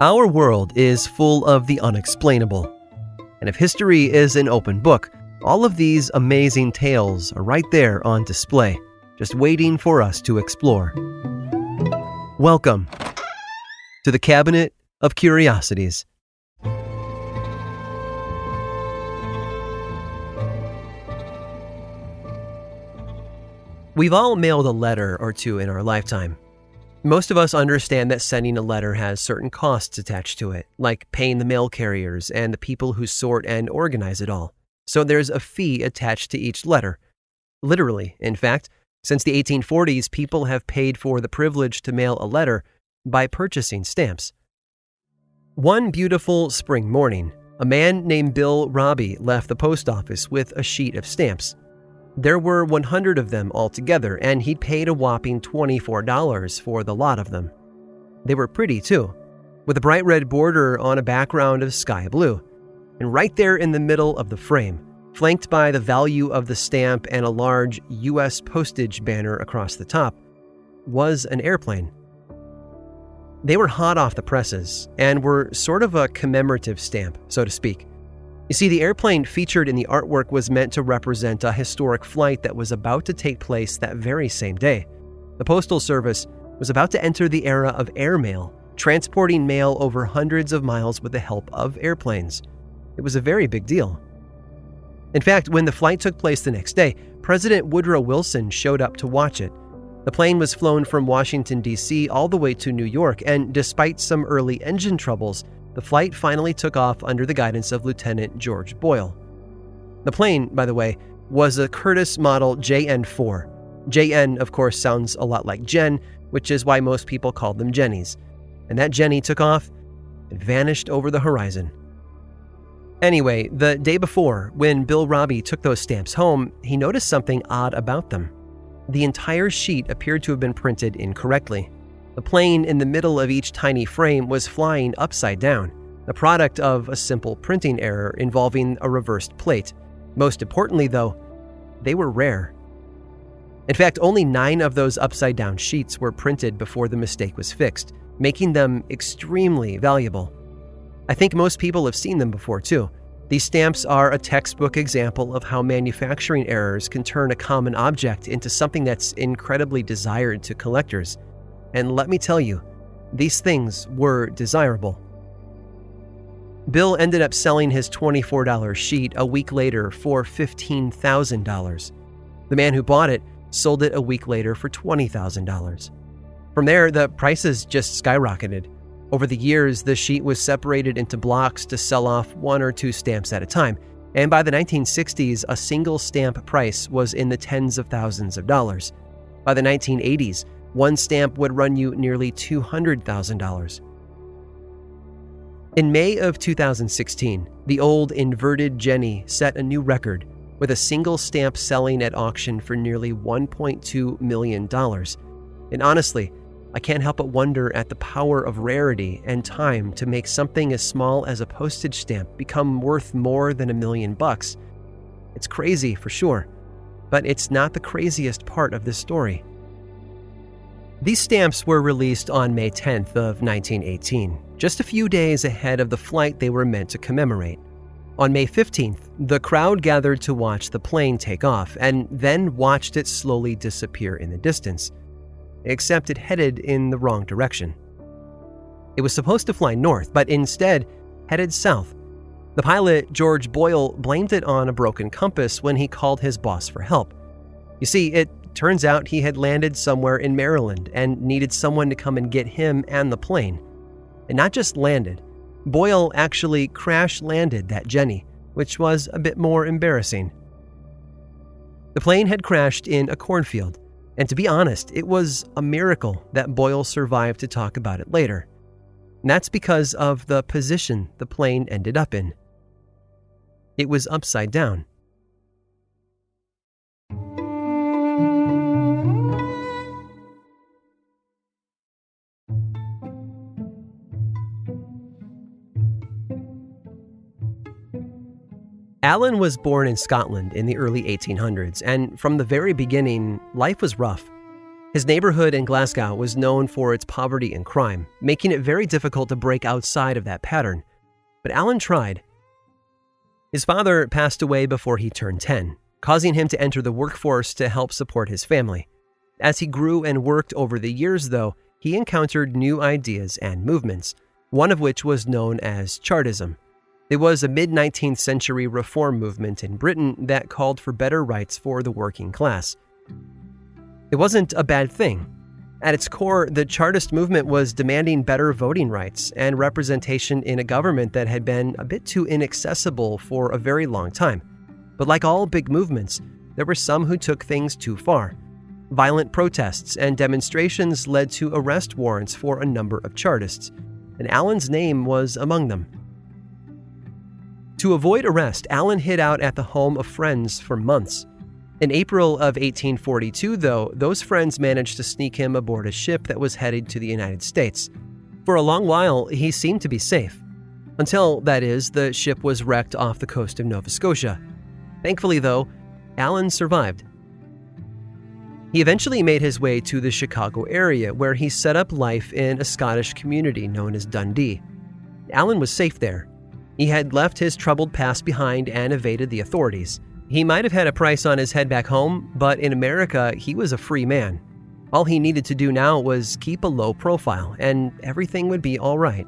Our world is full of the unexplainable. And if history is an open book, all of these amazing tales are right there on display, just waiting for us to explore. Welcome to the Cabinet of Curiosities. We've all mailed a letter or two in our lifetime. Most of us understand that sending a letter has certain costs attached to it, like paying the mail carriers and the people who sort and organize it all. So there's a fee attached to each letter. Literally, in fact, since the 1840s, people have paid for the privilege to mail a letter by purchasing stamps. One beautiful spring morning, a man named Bill Robey left the post office with a sheet of stamps. There were 100 of them altogether, and he'd paid a whopping $24 for the lot of them. They were pretty too, with a bright red border on a background of sky blue. And right there in the middle of the frame, flanked by the value of the stamp and a large U.S. postage banner across the top, was an airplane. They were hot off the presses and were sort of a commemorative stamp, so to speak. You see, the airplane featured in the artwork was meant to represent a historic flight that was about to take place that very same day. The Postal Service was about to enter the era of airmail, transporting mail over hundreds of miles with the help of airplanes. It was a very big deal. In fact, when the flight took place the next day, President Woodrow Wilson showed up to watch it. The plane was flown from Washington, D.C. all the way to New York, and despite some early engine troubles, the flight finally took off under the guidance of Lieutenant George Boyle. The plane, by the way, was a Curtiss model JN 4. JN, of course, sounds a lot like Jen, which is why most people called them Jennies. And that Jenny took off and vanished over the horizon. Anyway, the day before, when Bill Robey took those stamps home, he noticed something odd about them. The entire sheet appeared to have been printed incorrectly. The plane in the middle of each tiny frame was flying upside down, the product of a simple printing error involving a reversed plate. Most importantly, though, they were rare. In fact, only nine of those upside down sheets were printed before the mistake was fixed, making them extremely valuable. I think most people have seen them before, too. These stamps are a textbook example of how manufacturing errors can turn a common object into something that's incredibly desired to collectors. And let me tell you, these things were desirable. Bill ended up selling his $24 sheet a week later for $15,000. The man who bought it sold it a week later for $20,000. From there, the prices just skyrocketed. Over the years, the sheet was separated into blocks to sell off one or two stamps at a time, and by the 1960s, a single stamp price was in the tens of thousands of dollars. By the 1980s, one stamp would run you nearly $200,000. In May of 2016, the old inverted Jenny set a new record with a single stamp selling at auction for nearly $1.2 million. And honestly, I can't help but wonder at the power of rarity and time to make something as small as a postage stamp become worth more than a million bucks. It's crazy for sure, but it's not the craziest part of this story. These stamps were released on May 10th of 1918, just a few days ahead of the flight they were meant to commemorate. On May 15th, the crowd gathered to watch the plane take off and then watched it slowly disappear in the distance, except it headed in the wrong direction. It was supposed to fly north, but instead headed south. The pilot, George Boyle, blamed it on a broken compass when he called his boss for help. You see, it Turns out he had landed somewhere in Maryland and needed someone to come and get him and the plane. And not just landed, Boyle actually crash landed that Jenny, which was a bit more embarrassing. The plane had crashed in a cornfield, and to be honest, it was a miracle that Boyle survived to talk about it later. And that's because of the position the plane ended up in. It was upside down. Allan was born in Scotland in the early 1800s, and from the very beginning, life was rough. His neighborhood in Glasgow was known for its poverty and crime, making it very difficult to break outside of that pattern. But Allan tried. His father passed away before he turned 10, causing him to enter the workforce to help support his family. As he grew and worked over the years, though, he encountered new ideas and movements, one of which was known as Chartism. It was a mid 19th century reform movement in Britain that called for better rights for the working class. It wasn't a bad thing. At its core, the Chartist movement was demanding better voting rights and representation in a government that had been a bit too inaccessible for a very long time. But like all big movements, there were some who took things too far. Violent protests and demonstrations led to arrest warrants for a number of Chartists, and Allan's name was among them. To avoid arrest, Allan hid out at the home of friends for months. In April of 1842, though, those friends managed to sneak him aboard a ship that was headed to the United States. For a long while, he seemed to be safe. Until, that is, the ship was wrecked off the coast of Nova Scotia. Thankfully, though, Allan survived. He eventually made his way to the Chicago area, where he set up life in a Scottish community known as Dundee. Allan was safe there. He had left his troubled past behind and evaded the authorities. He might have had a price on his head back home, but in America, he was a free man. All he needed to do now was keep a low profile, and everything would be all right.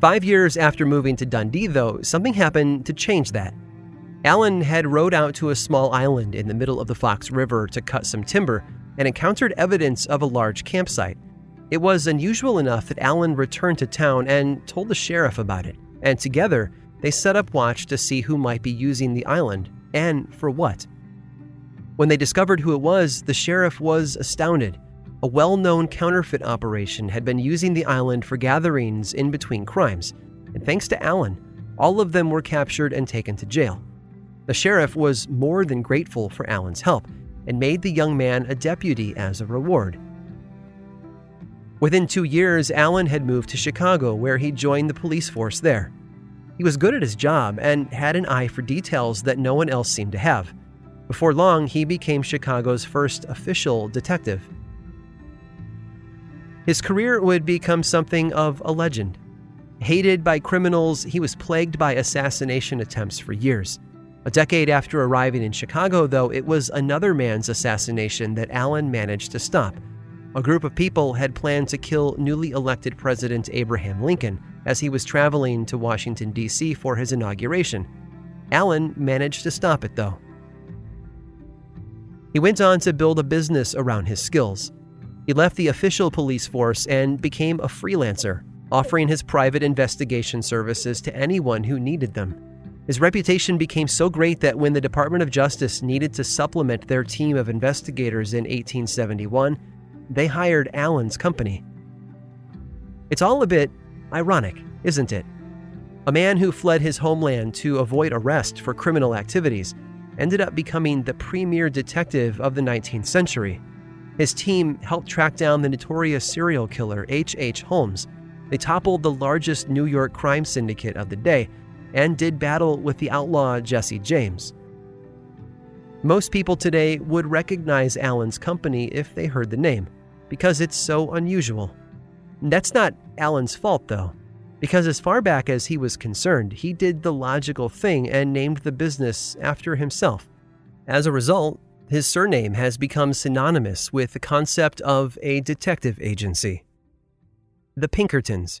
Five years after moving to Dundee, though, something happened to change that. Allan had rowed out to a small island in the middle of the Fox River to cut some timber and encountered evidence of a large campsite. It was unusual enough that Allan returned to town and told the sheriff about it, and together they set up watch to see who might be using the island and for what. When they discovered who it was, the sheriff was astounded. A well known counterfeit operation had been using the island for gatherings in between crimes, and thanks to Allan, all of them were captured and taken to jail. The sheriff was more than grateful for Allan's help and made the young man a deputy as a reward. Within two years, Allan had moved to Chicago, where he joined the police force there. He was good at his job and had an eye for details that no one else seemed to have. Before long, he became Chicago's first official detective. His career would become something of a legend. Hated by criminals, he was plagued by assassination attempts for years. A decade after arriving in Chicago, though, it was another man's assassination that Allan managed to stop. A group of people had planned to kill newly elected President Abraham Lincoln as he was traveling to Washington, D.C. for his inauguration. Allan managed to stop it, though. He went on to build a business around his skills. He left the official police force and became a freelancer, offering his private investigation services to anyone who needed them. His reputation became so great that when the Department of Justice needed to supplement their team of investigators in 1871, they hired Allan's company. It's all a bit Ironic, isn't it? A man who fled his homeland to avoid arrest for criminal activities ended up becoming the premier detective of the 19th century. His team helped track down the notorious serial killer H.H. H. Holmes. They toppled the largest New York crime syndicate of the day and did battle with the outlaw Jesse James. Most people today would recognize Allan's company if they heard the name, because it's so unusual. That's not Allan's fault, though, because as far back as he was concerned, he did the logical thing and named the business after himself. As a result, his surname has become synonymous with the concept of a detective agency. The Pinkertons.